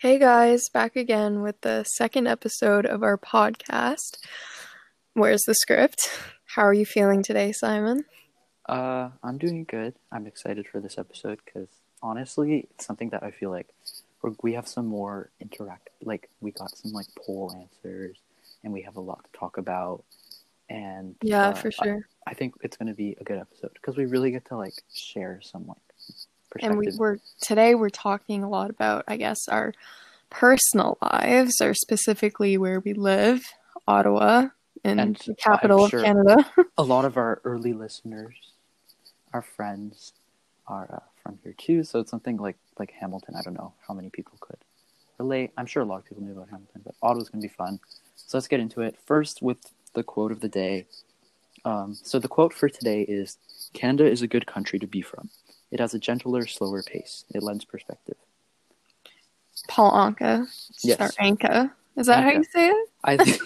Hey guys, back again with the second episode of our podcast. Where's the script? How are you feeling today, Simon? Uh, I'm doing good. I'm excited for this episode because honestly, it's something that I feel like we're, have some more interact. Like we got some like poll answers, and we have a lot to talk about. And Yeah, uh, for sure. I, I think it's going to be a good episode because we really get to like share some like. And we were today we're talking a lot about, I guess, our personal lives, or specifically where we live, Ottawa, in And the capital I'm of Canada. a lot of our early listeners, our friends, are uh, from here too. So it's something like like Hamilton. I don't know how many people could relate. I'm sure a lot of people knew about Hamilton, but Ottawa's gonna be fun. So let's get into it. First with the quote of the day. Um, so the quote for today is: "Canada is a good country to be from. It has a gentler, slower pace. It lends perspective." Paul Anka. Yes. Or Anka. Is that how you say it? I think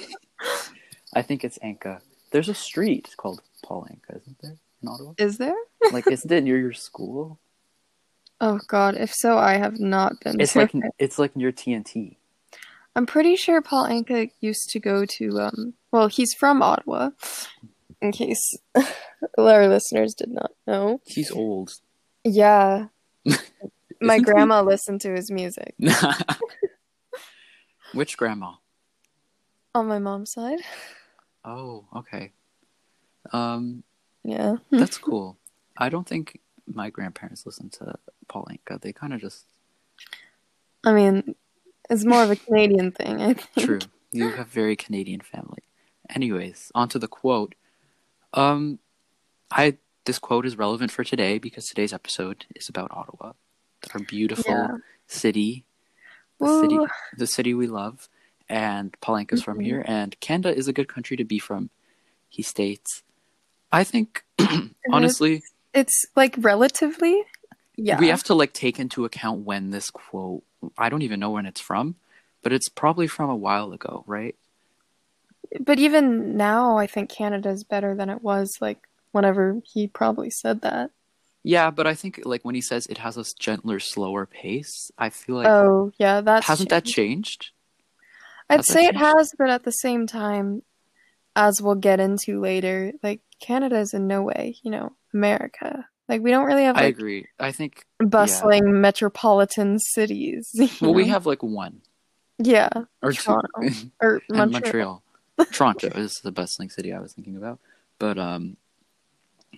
I think it's Anka. There's a street called Paul Anka, isn't there in Ottawa? Is there? Like, isn't it near your school? Oh god, if so I have not been It's like it. it's like near TNT. I'm pretty sure Paul Anka used to go to um well, he's from Ottawa. In case our listeners did not know. He's old. Yeah. My Isn't grandma listened to his music Which grandma? on my mom's side. Oh, okay. Um, Yeah. that's cool. I don't think my grandparents listened to Paul Anka. They kind of just I mean, it's more of a Canadian thing, I think. true. You have very Canadian family. Anyways, on to the quote. Um, I this quote is relevant for today because today's episode is about Ottawa, our beautiful Yeah. city, the city, the city we love. And Paul Anka's from mm-hmm. here, and Canada is a good country to be from. He states, "I think, mm-hmm. honestly, It's like relatively yeah. we have to like take into account when this quote. I don't even know when it's from, but it's probably from a while ago, right? But even now I think Canada's better than it was like whenever he probably said that. Yeah, but I think like when he says it has a gentler, slower pace, I feel like oh, yeah, that hasn't that changed? I'd Has say it has, but at the same time, as we'll get into later, like Canada is in no way, you know, America. Like we don't really have I agree. I think bustling metropolitan cities. well, we have like one yeah, or Toronto. or Montreal. Montreal. Toronto is the bustling city I was thinking about. But um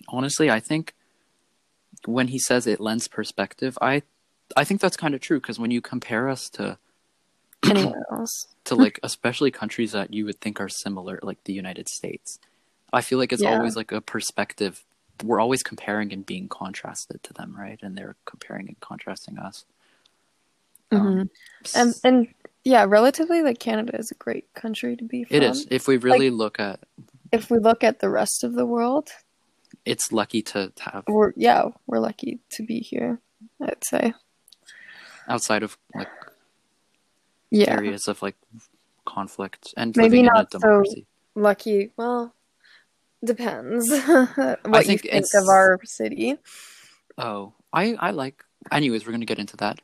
honestly, I think when he says it lends perspective, I I think that's kind of true because when you compare us to Anywhere else? to like especially countries that you would think are similar like the United States, I feel like it's Yeah. always like a perspective we're always comparing and being contrasted to them, right? And they're comparing and contrasting us. Um, And and yeah, relatively, like Canada is a great country to be from. it is. If we really look at If we look at the rest of the world, it's lucky to have we're yeah, we're lucky to be here. I'd say. outside of like Yeah. areas of like conflict and Maybe not in so- a democracy. Lucky. Well, depends what you think think it's- of our city. Oh, I I like. Anyways, we're gonna get into that.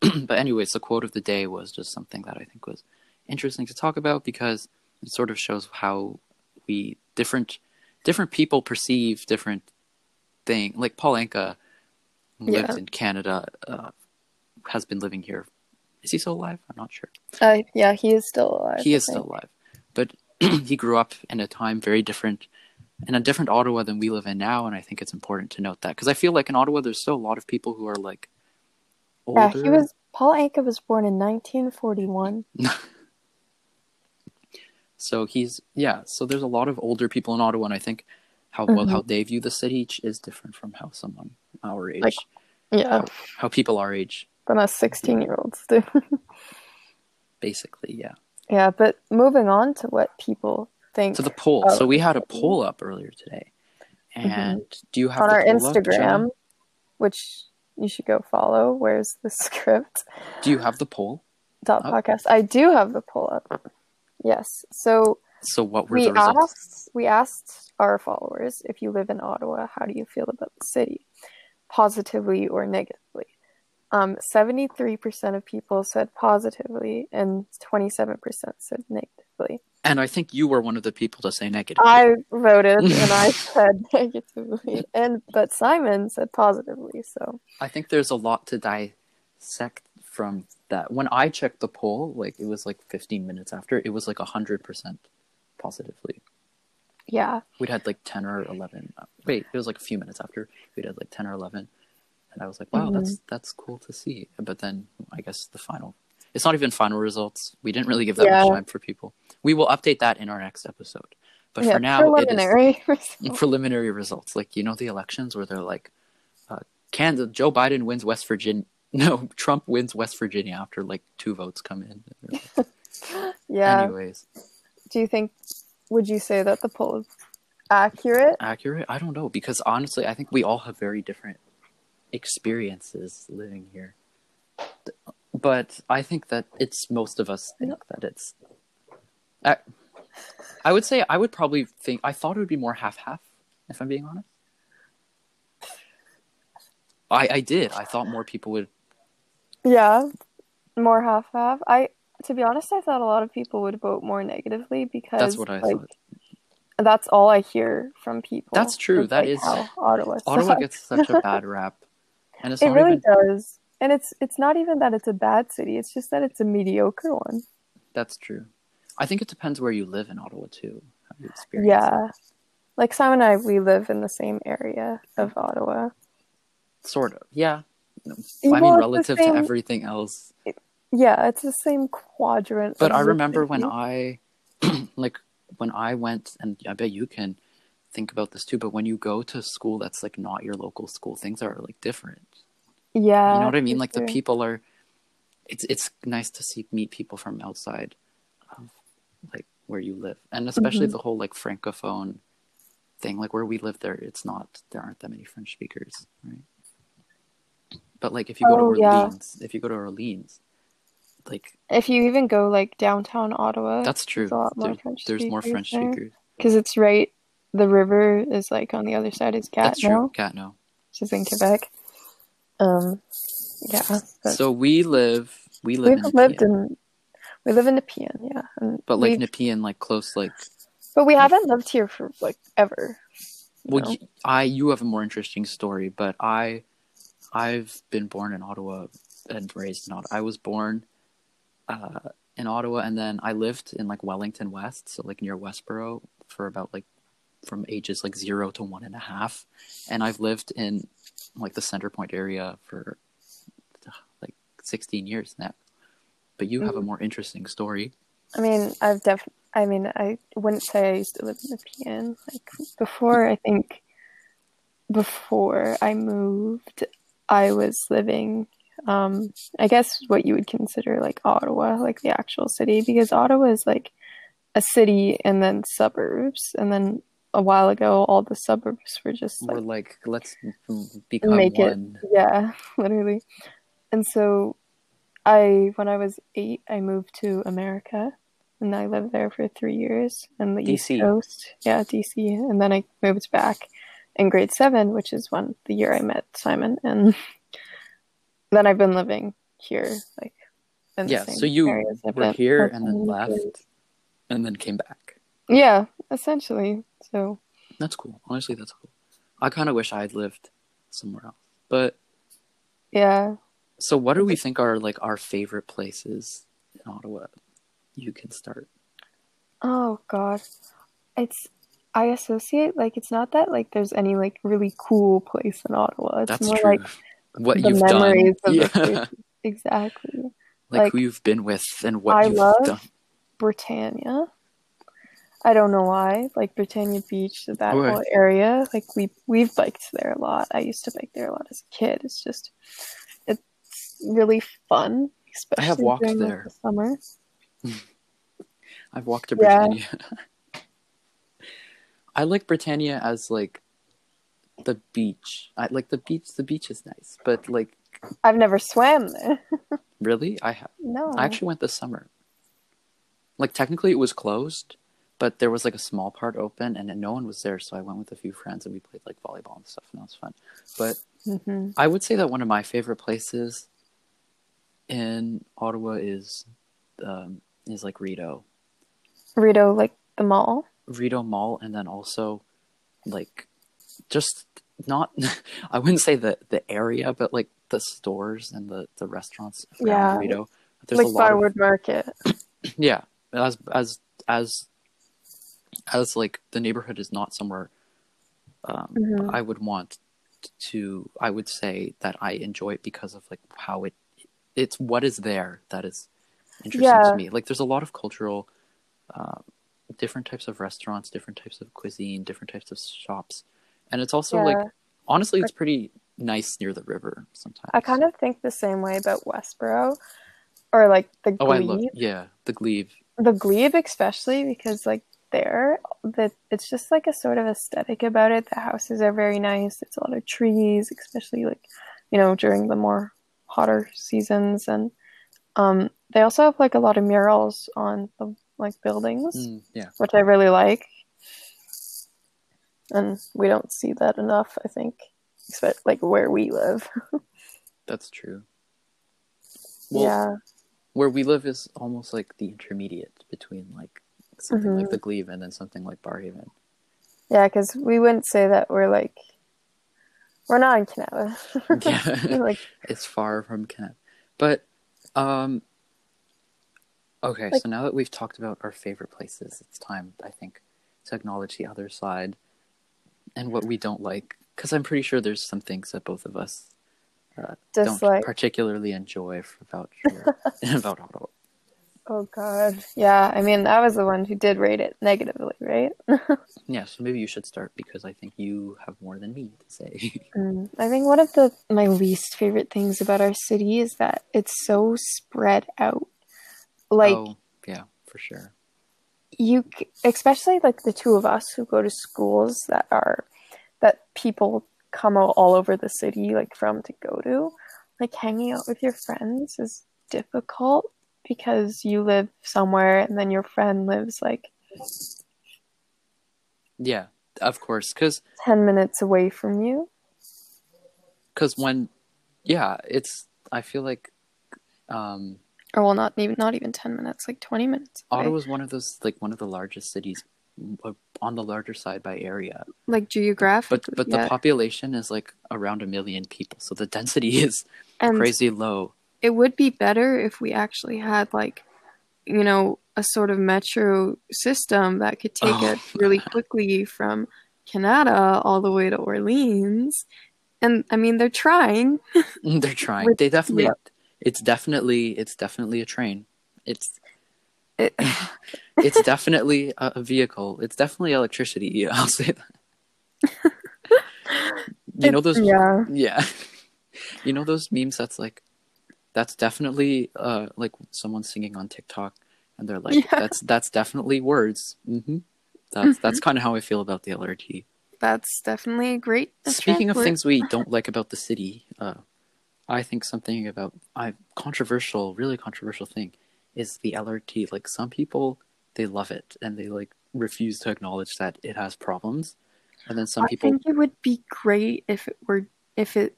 but anyways, the quote of the day was just something that I think was interesting to talk about because it sort of shows how we different different people perceive different thing. Like Paul Anka lived Yeah. in Canada, uh, has been living here. Is he still alive? I'm not sure. Uh, yeah, he is still alive. he is still alive but he grew up in a time very different in a different ottawa than we live in now and i think it's important to note that because i feel like in ottawa there's still a lot of people who are like older Yeah, he was. Paul Anka was born in 1941. so he's yeah so there's a lot of older people in ottawa and i think how well Mhm. how they view the city is different from how someone our age Like- Yeah, how, how people our age than us 16 year olds do. basically yeah yeah, but moving on to what people think to the poll so we had a poll up earlier today and do you have on our poll up, Instagram, which you should go follow. Where's the script? do you have the poll Dot Up. podcast. I do have the poll up. Yes. So so what were we asked we asked our followers if you live in Ottawa, how do you feel about the city, positively or negatively? Um, 73% of people said positively and 27% said negatively. And I think you were one of the people to say negative. I voted and I said negatively, and but Simon said positively. So I think there's a lot to dissect from that. When I checked the poll, like it was like 15 minutes after, it was like 100% positively. yeah, We'd had like 10 or 11. uh, Wait, it was like a few minutes after. We'd had like 10 or 11. And I was like, wow, that's that's cool to see. But then I guess the final. It's not even final results. We didn't really give that Yeah. much time for people. We will update that in our next episode. But yeah, for now, it is preliminary. results. preliminary results. Like you know the elections where they're like, uh, can Joe Biden wins West Virginia? No, Trump wins West Virginia after like two votes come in. yeah. Anyways, Do you think? Would you say that the poll is accurate? accurate? I don't know because honestly, I think we all have very different experiences living here. But I think that it's most of us think that it's. I, I would say I would probably think I thought it would be more half half. If I'm being honest, I I did. I thought more people would Yeah, more half half. I, to be honest, I thought a lot of people would vote more negatively because That's what I like, thought. That's all I hear from people. That's true. is, That like, is- how Ottawa. Ottawa sucks. gets such a bad rap, and it's It really even. does, and it's it's not even that it's a bad city. It's just that it's a mediocre one. That's true. I think it depends where you live in Ottawa too. How you experience. it. Yeah, like Sam and I, we live in the same area of Ottawa. sort of. Yeah. Well, I mean, relative same- to everything else. Yeah, it's the same quadrant. But I remember when. I, like, when I went, and I bet you can think about this too. But when you go to school that's like not your local school, things are like different. yeah, you know what I mean? Like the people are. It's it's nice to see meet people from outside of like where you live, and especially Mhm. the whole like francophone thing. Like where we live, there it's not there aren't that many French speakers, right? But like if you go Oh, to yeah. Orleans, if you go to Orleans, like If you even go like downtown Ottawa, that's true. there's more There- French there's more French speakers. because it's right. The river is like on the other side is That's Gatineau, true. Gatineau. which is in Quebec. Um, yeah, So we live we live we've in lived Nepean, in we live in Nepean, yeah, and but like Nepean, like close, like but we haven't lived here for like ever. Well, I you have a more interesting story, but I I've been born in Ottawa and raised in Ottawa. I was born uh, in Ottawa, and then I lived in like Wellington West, so like near Westboro, for about like from ages like zero to one and a half, and I've lived in like the Centrepointe area for like sixteen years now. But you have a Mhm. more interesting story. I mean, I've def. I mean, I wouldn't say I used to live in Nepean. Like before, I think before I moved, I was living. Um, I guess what you would consider like Ottawa, like the actual city, because Ottawa is like a city and then suburbs, and then a while ago, all the suburbs were just We're like like, let's become Make it- one. yeah, literally. And so I when I was 8, I moved to America and I lived there for 3 years in the East Coast. Yeah, DC. And then I moved back in grade 7, which is when the year I met Simon and then I've been living here like in the Yeah, so you were here and then left. and then came back. Yeah, essentially. So That's cool. Honestly, that's cool. I kind of wish I had lived somewhere else. But yeah, so, what do we think are like our favorite places in Ottawa? You can start. Oh god. It's I associate like it's not that like there's any like really cool place in Ottawa. It's That's more true. like what the you've done. memories of the Yeah. place. Exactly. like, like, who you've been with and what I you've love- done. Britannia. I don't know why. Like Britannia Beach, that Right. whole area. Like we we've biked there a lot. I used to bike there a lot as a kid. It's just it's really fun. Especially I have walked during like, there. the summer. I've walked to Yeah. I like Britannia as like the beach. I like the beach. The beach is nice, but like I've never swam really, I have. no. I actually went this summer. Like technically it was closed, but there was like a small part open and no one was there, so I went with a few friends and we played like volleyball and stuff and that was fun. But hmm I would say that one of my favorite places in Ottawa is um, is like Rideau, Rito, like the mall. Rideau Mall, and then also like just not. I wouldn't say the the area, but like the stores and the the restaurants around Yeah. Rideau. There's like a lot of Market. yeah as as as as like the neighborhood is not somewhere um, Mhm. I would want to. I would say that I enjoy it because of like how it. It's what is there that is interesting Yeah. to me. Like there's a lot of cultural, uh, different types of restaurants, different types of cuisine, different types of shops, and it's also like honestly, it's pretty nice near the river sometimes. I kind of think the same way about Westboro, or like the oh, I Glebe. love yeah the glebe. the glebe especially because like there that it's just like a sort of aesthetic about it the houses are very nice it's a lot of trees especially like you know during the more hotter seasons and um they also have like a lot of murals on the like buildings Mm, yeah, which i really like and we don't see that enough i think except like where we live that's true. Well, yeah where we live is almost like the intermediate between like something like Mhm. the glebe and then something like barrhaven yeah because we wouldn't say that we're like we're not in kanata yeah like it's far from Kent. but um okay Like- so now that we've talked about our favorite places it's time i think to acknowledge the other side and what we don't like because i'm pretty sure there's some things that both of us uh, don't dislike particularly enjoy about about ottawa Oh god. Yeah, I mean I was the one who did rate it negatively, right? yeah so maybe you should start because i think you have more than me to say Mm, I think one of the my least favorite things about our city is that it's so spread out. Like oh yeah for sure you especially like the two of us who go to schools that are that people come out all over the city like from to go to. Like hanging out with your friends is difficult because you live somewhere and then your friend lives like yeah of course because 10 minutes away from you. because when yeah it's i feel like um or well not even not even 10 minutes like 20 minutes away. is one of those like one of the largest cities uh, on the larger side by area like geographically but but yeah. the population is like around a million people so the density is and crazy low it would be better if we actually had like you know a sort of metro system that could take Oh. it really quickly from kanata all the way to orleans and i mean they're trying they're trying With- they definitely yeah. It's definitely it's definitely a train it's it, it's definitely a, vehicle it's definitely electricity yeah, i'll say that you know those yeah Yeah. you know those memes that's like that's definitely uh like someone singing on TikTok and they're like Yeah. that's that's definitely words. hmm That's that's kind of how I feel about the LRT. that's definitely great Speaking of things we don't like about the city, uh I think something about I controversial, really controversial thing is the LRT. Like some people they love it and they like refuse to acknowledge that it has problems. And then some i people think it would be great if it were if it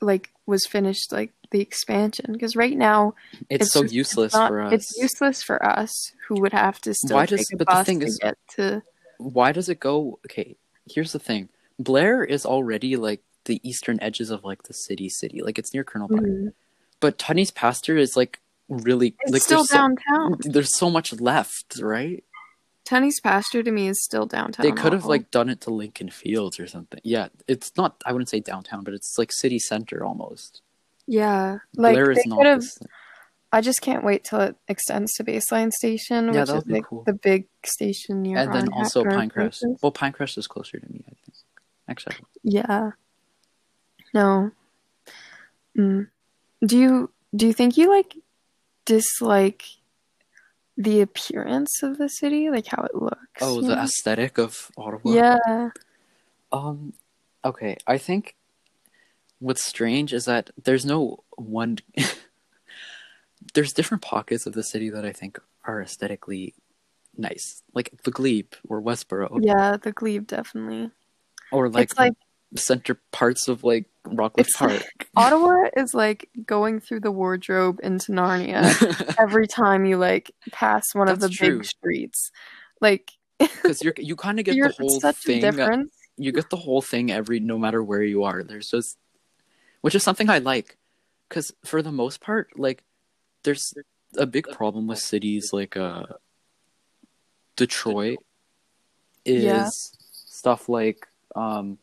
like was finished like the expansion because right now it's, it's so just- useless not- for us. It's useless for us who would have to still Why take does- a but the thing to is- get to. why does it go okay here's the thing blair is already like the eastern edges of like the city city like it's near colonel Park. Mhm. but tunney's pasture is like really It's like still there's so, downtown. there's so much left right Tunney's pasture to me is still downtown. they could have like done it to lincoln fields or something yeah it's not i wouldn't say downtown but it's like city center almost yeah, like blair they is not could have. I just can't wait till it extends to Baseline Station, Yeah, which is like cool. the big station near. and then also pinecrest places. well pinecrest is closer to me i think actually Yeah. No. Mm. Do you do you think you like dislike the appearance of the city, like how it looks? oh the know? aesthetic of ottawa yeah. Um, okay. I think what's strange is that there's no one. there's different pockets of the city that I think are aesthetically nice, like the Glebe or Westboro, Yeah, the glebe definitely. or like, it's like center parts of like It's Park. Ottawa is like going through the wardrobe into Narnia every time you like pass one of the true. big streets. Like Because you're you kind of get the whole thing. difference. You get the whole thing every no matter where you are. There's just, which is something I like, because for the most part, like, there's a big problem with cities like uh, Detroit is Yeah. stuff like um,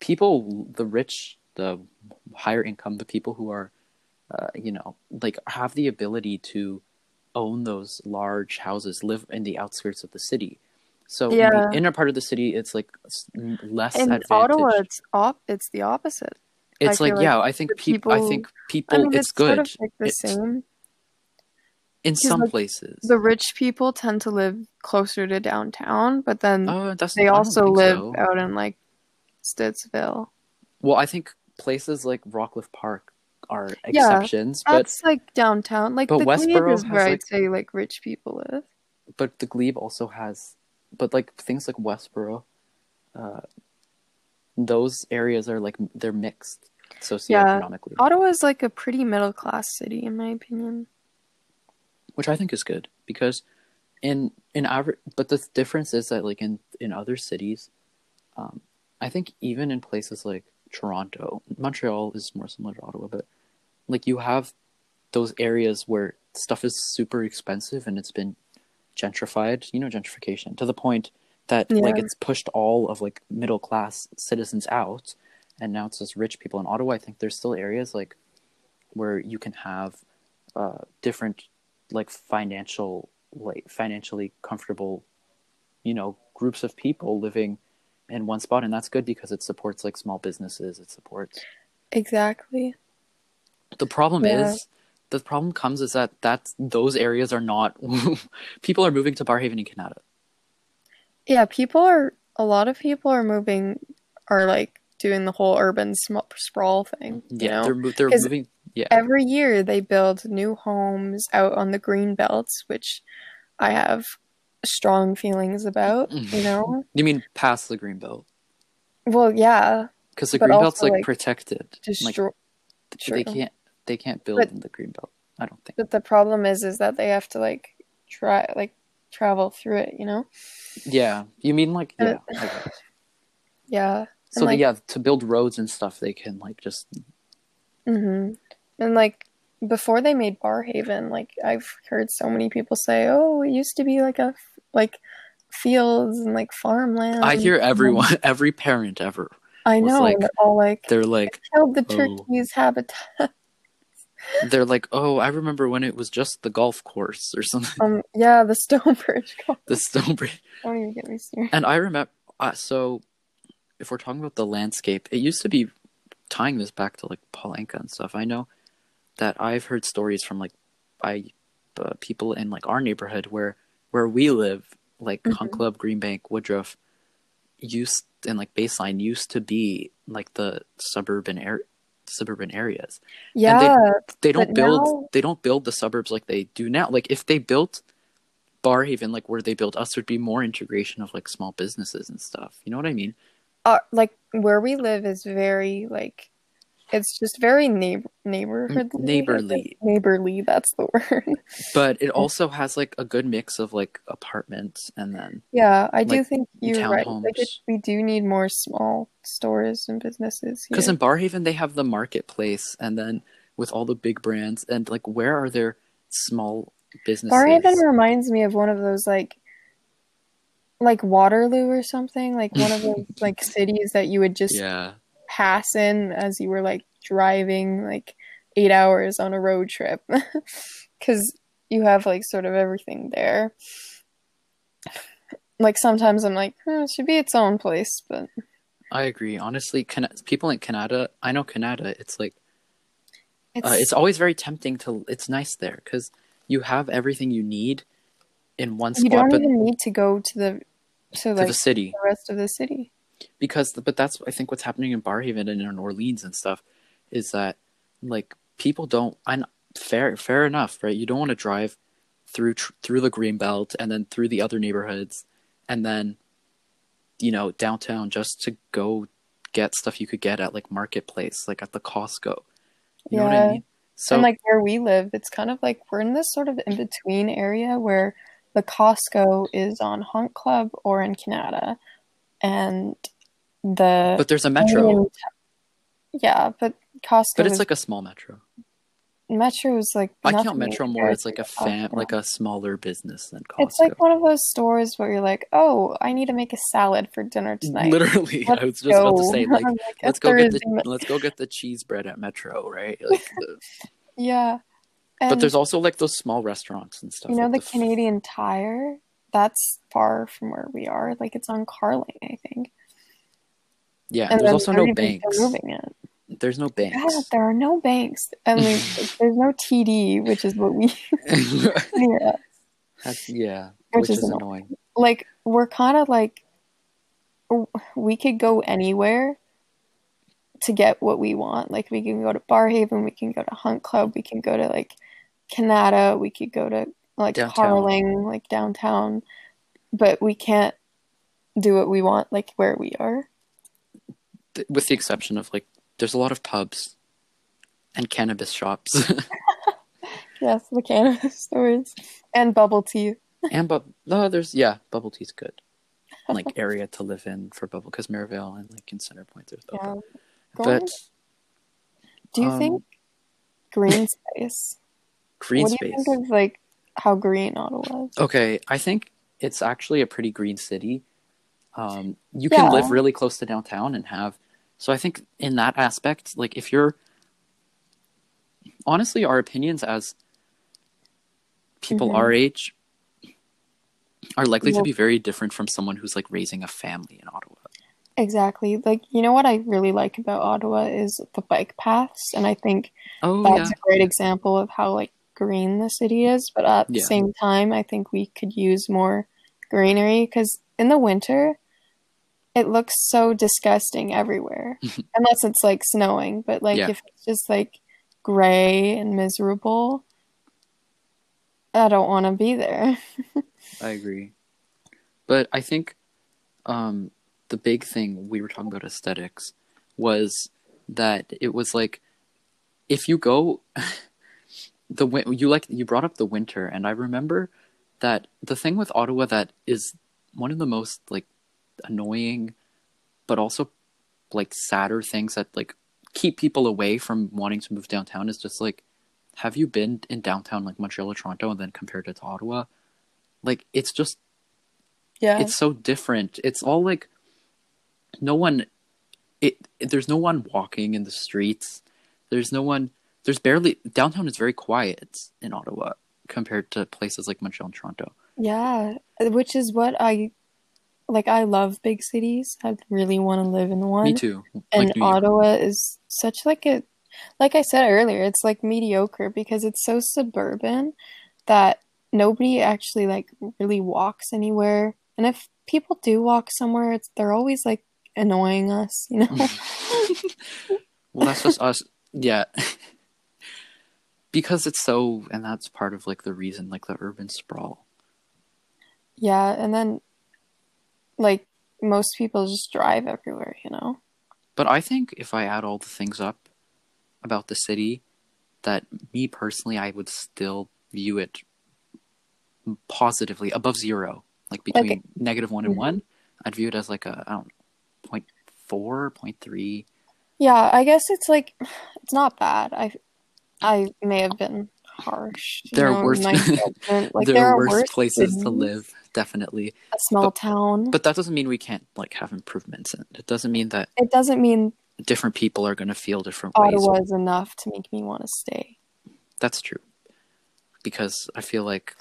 people, the rich, the higher income, the people who are, uh, you know, like have the ability to own those large houses, live in the outskirts of the city. So in Yeah. the inner part of the city, it's like less In advantaged. Ottawa, it's op- it's the opposite. it's like, like yeah, I think the people. I think people. I mean, it's, it's, good sort of like the It's- same. in some like, places. The rich people tend to live closer to downtown, but then Oh, they also live so. out in like Stittsville. Well, I think places like Rockcliffe Park are Yeah, exceptions, but That's like downtown. Like but the Glebe Westboro is has, where I'd like- say like rich people live. but the Glebe also has, but like things like Westboro, uh, those areas are like they're mixed socioeconomically, Yeah. Ottawa is like a pretty middle class city, in my opinion. which I think is good because in in average, but the difference is that like in in other cities, um, I think even in places like Toronto, Montreal is more similar to Ottawa, but like you have those areas where stuff is super expensive and it's been gentrified, you know, gentrification to the point that like it's pushed all of like middle class citizens out and now it's just rich people in Ottawa. I think there's still areas like where you can have uh different like financial like financially comfortable you know groups of people living in one spot and that's good because it supports like small businesses it supports Exactly. the problem Yeah. is the problem comes is that that's those areas are not people are moving to barrhaven and kanata Yeah, people are a lot of people are moving are like doing the whole urban sm- sprawl thing, you yeah know. they're they're moving yeah Every year they build new homes out on the green belts, which I have strong feelings about, you know. you mean past the green belt Well, yeah, because the green belt's like, like, protected like they True. can't they can't build But- in the green belt i don't think But the problem is, is that they have to like try, like travel through it. You know? yeah you mean like Uh, yeah guess. Yeah. so like- yeah to build roads and stuff they can like just hmm And like before they made Barrhaven, like I've heard so many people say, "Oh, it used to be like a like fields and like farmland." i hear everyone every parent ever I know. like- they're all like, they're like "Killed the "Oh." turkeys' habitat." they're like oh i remember when it was just the golf course or something Um, yeah, the Stonebridge. Golf- the stonebridge Don't even get me started. and i remember uh, so if we're talking about the landscape it used to be tying this back to like paul Anka and stuff i know that i've heard stories from like by uh, people in like our neighborhood where where we live like Mhm. Hunt Club, Green Bank, Woodroffe, used and like Baseline used to be like the suburban air suburban areas. Yeah, They don't build now- they don't build the suburbs like they do now. Like if they built Barrhaven like where they built us there'd be more integration of like small businesses and stuff. You know what I mean? uh, like where we live is very like it's just very neighbor neighborhood neighborly. neighborly that's the word But it also has like a good mix of like apartments and then yeah i do think you're right like it, we do need more small stores and businesses because in Barrhaven they have the marketplace and then with all the big brands and like where are there small businesses? barrhaven reminds me of one of those like like waterloo or something like one of those like cities that you would just yeah. Pass in as you were like driving like eight hours on a road trip because you have like sort of everything there like sometimes i'm like hmm, it should be its own place but I agree. Honestly, Can- people in Kanata, I know Kanata, it's like it's, uh, it's always very tempting to it's nice there cuz you have everything you need in one spot. you don't even need to go to the to to like the city the rest of the city because but that's I think what's happening in Barrhaven and in Orleans and stuff is that like people don't and fair fair enough right you don't want to drive through tr- through the green belt and then through the other neighborhoods and then you know downtown just to go get stuff you could get at like marketplace, like at the Costco. You know what I Yeah. mean? So and like where we live, it's kind of like we're in this sort of in between area where the Costco is on Hunt Club or in Kanata, and the but there's a metro. Yeah, but Costco But it's like a small metro. Metro is like I count Metro more. It's like a fam, Costco. like a smaller business than Costco. It's like one of those stores where you're like, oh, I need to make a salad for dinner tonight. Literally, Let's I was just about to say, like, I'm let's go get the let's go get the cheese bread at Metro, right? Like, the, yeah. but there's also like those small restaurants and stuff. you know like the f- Canadian Tire. That's far from where we are. Like it's on Carling, I think. yeah, And there's also no banks. moving it. There's no banks. Yeah, there are no banks. I mean, there's no TD, which is what we us. That's, yeah, Which which, is is annoying. annoying. Like we're kind of like we could go anywhere to get what we want. Like we can go to Barrhaven, we can go to Hunt Club, we can go to like Kanata, we could go to like Downtown. Carling, like downtown, but we can't do what we want like where we are. With the exception of like, there's a lot of pubs and cannabis shops, Yes, the cannabis stores and bubble tea. and but no, there's yeah, bubble tea's good. Like area to live in for bubble because Merivale and like in Centrepointe there's Yeah. bubble. Going- But do you um, think green space? green what do space. you think of like how green Ottawa is? Okay, I think it's actually a pretty green city. Um, you can Yeah. live really close to downtown and have. So I think in that aspect, like if you're honestly, our opinions as people Mhm. our age are likely Well- to be very different from someone who's like raising a family in Ottawa. Exactly. Like, you know what I really like about Ottawa is the bike paths, and I think Oh that's yeah, a great example of how like green the city is. But at the same time, I think we could use more greenery because in the winter, it looks so disgusting everywhere, unless it's like snowing. But like Yeah. if it's just like gray and miserable, I don't want to be there. I agree. But I think um, the big thing we were talking about aesthetics was that it was like if you go the you like you brought up the winter and I remember that the thing with Ottawa that is one of the most like annoying but also like sadder things that like keep people away from wanting to move downtown is just like have you been in downtown like Montreal or Toronto and then compared it to Ottawa? Like it's just Yeah. it's so different. It's all like no one it there's no one walking in the streets. There's no one there's barely downtown is very quiet in Ottawa compared to places like Montreal and Toronto. Yeah, uh, which is what I like. I love big cities. I really want to live in one. Me too. And like York. Ottawa is such like a, like I said earlier, it's like mediocre because it's so suburban that nobody actually like really walks anywhere. And if people do walk somewhere, it's they're always like annoying us, you know? well, that's just us. Yeah. because it's so and that's part of like the reason like the urban sprawl. Yeah, and then like most people just drive everywhere, you know? But I think if I add all the things up about the city, that me personally, I would still view it positively above zero, like between Okay. negative one and Mhm. one. I'd view it as like a I don't know, point four, point three. Yeah, I guess it's like it's not bad. I I may have been harsh. There are know, worse- Like there, there are are worse worse places to live, definitely. A small town. But that doesn't mean we can't like have improvements. And it doesn't mean that it doesn't mean different people are going to feel different ways. Ottawa is enough to make me want to stay. That's true. Because I feel like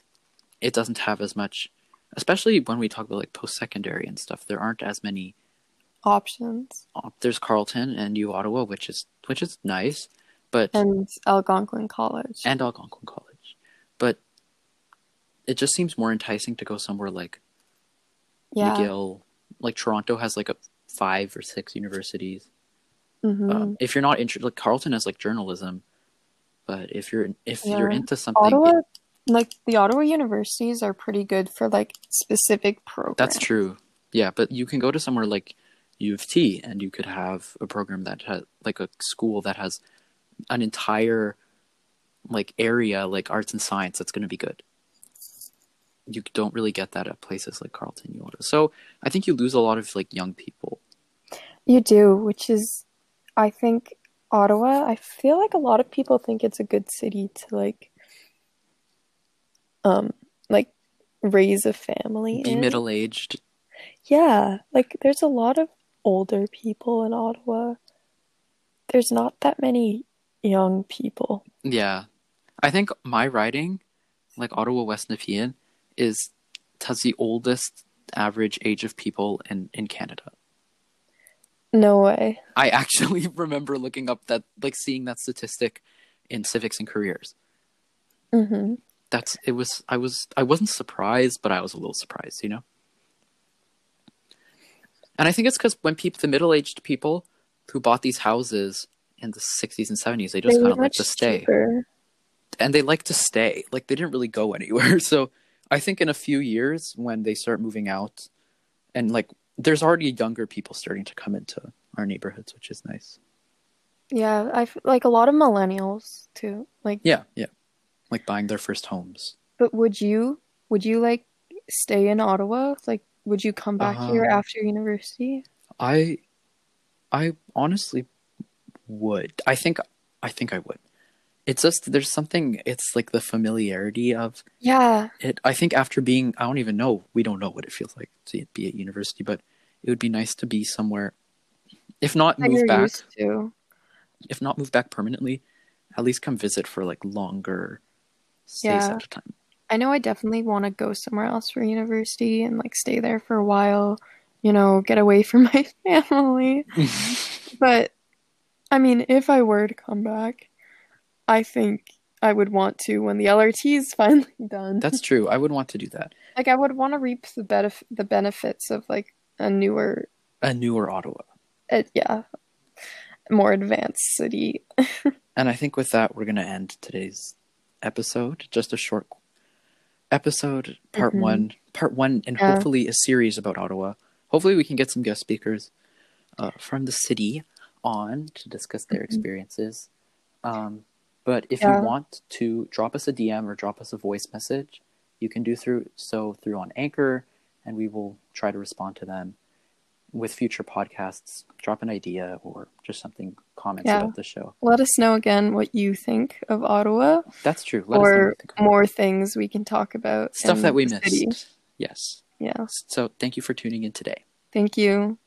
it doesn't have as much, especially when we talk about like post secondary and stuff. There aren't as many. Options op- There's Carleton and U Ottawa, which is which is nice, but and Algonquin College. and Algonquin College, but it just seems more enticing to go somewhere like yeah. McGill. Like Toronto has like a five or six universities. hmm Um, if you're not interested, like Carleton has like journalism, but if you're if you're into something, Ottawa, like the Ottawa universities are pretty good for like specific programs. That's true. Yeah, but you can go to somewhere like U of T, and you could have a program that has like a school that has an entire like area like arts and science that's going to be good. You don't really get that at places like Carleton, Yoda. So I think you lose a lot of like young people. You do, which is, I think, Ottawa. I feel like a lot of people think it's a good city to like, um, like raise a family. Be in. middle aged. Yeah, like there's a lot of older people in Ottawa. There's not that many young people. Yeah. I think my writing, like Ottawa West Nepean, is has the oldest average age of people in, in Canada. No way. I actually remember looking up that like seeing that statistic in civics and careers. hmm That's it was I was I wasn't surprised, but I was a little surprised, you know? And I think it's because when people the middle aged people who bought these houses in the sixties and seventies, they just kind of like to stay. cheaper. and they like to stay. Like they didn't really go anywhere. So I think in a few years when they start moving out, and like there's already younger people starting to come into our neighborhoods, which is nice. Yeah, I like a lot of millennials too. Like, Yeah, yeah, like buying their first homes. but would you would you like stay in Ottawa? Like, would you come back here Um, after university? I, I honestly would. I think I think I would. It's just there's something. It's like the familiarity of Yeah, it. I think after being, I don't even know. We don't know what it feels like to be at university, but it would be nice to be somewhere. If not that move back, to. if not move back permanently, at least come visit for like longer stays Yeah. at a time. I know I definitely want to go somewhere else for university and like stay there for a while, you know, get away from my family. But I mean, if I were to come back, I think I would want to when the LRT is finally done. That's true. I would want to do that. like I would want to reap the benef- the benefits of like a newer, A newer Ottawa. uh, yeah, more advanced city. And I think with that, we're going to end today's episode. Just a short episode, part Mhm. one, part one, and Yeah. hopefully a series about Ottawa. Hopefully, we can get some guest speakers uh, from the city on to discuss their Mhm. experiences. Um, but if Yeah. you want to drop us a DM or drop us a voice message, you can do through so through on Anchor, and we will try to respond to them with future podcasts. Drop an idea or just something comments Yeah. about the show. Let us know again what you think of Ottawa That's true. Let us know or you think about more things we can talk about. stuff that we missed. city. Yes. Yeah. So thank you for tuning in today. Thank you.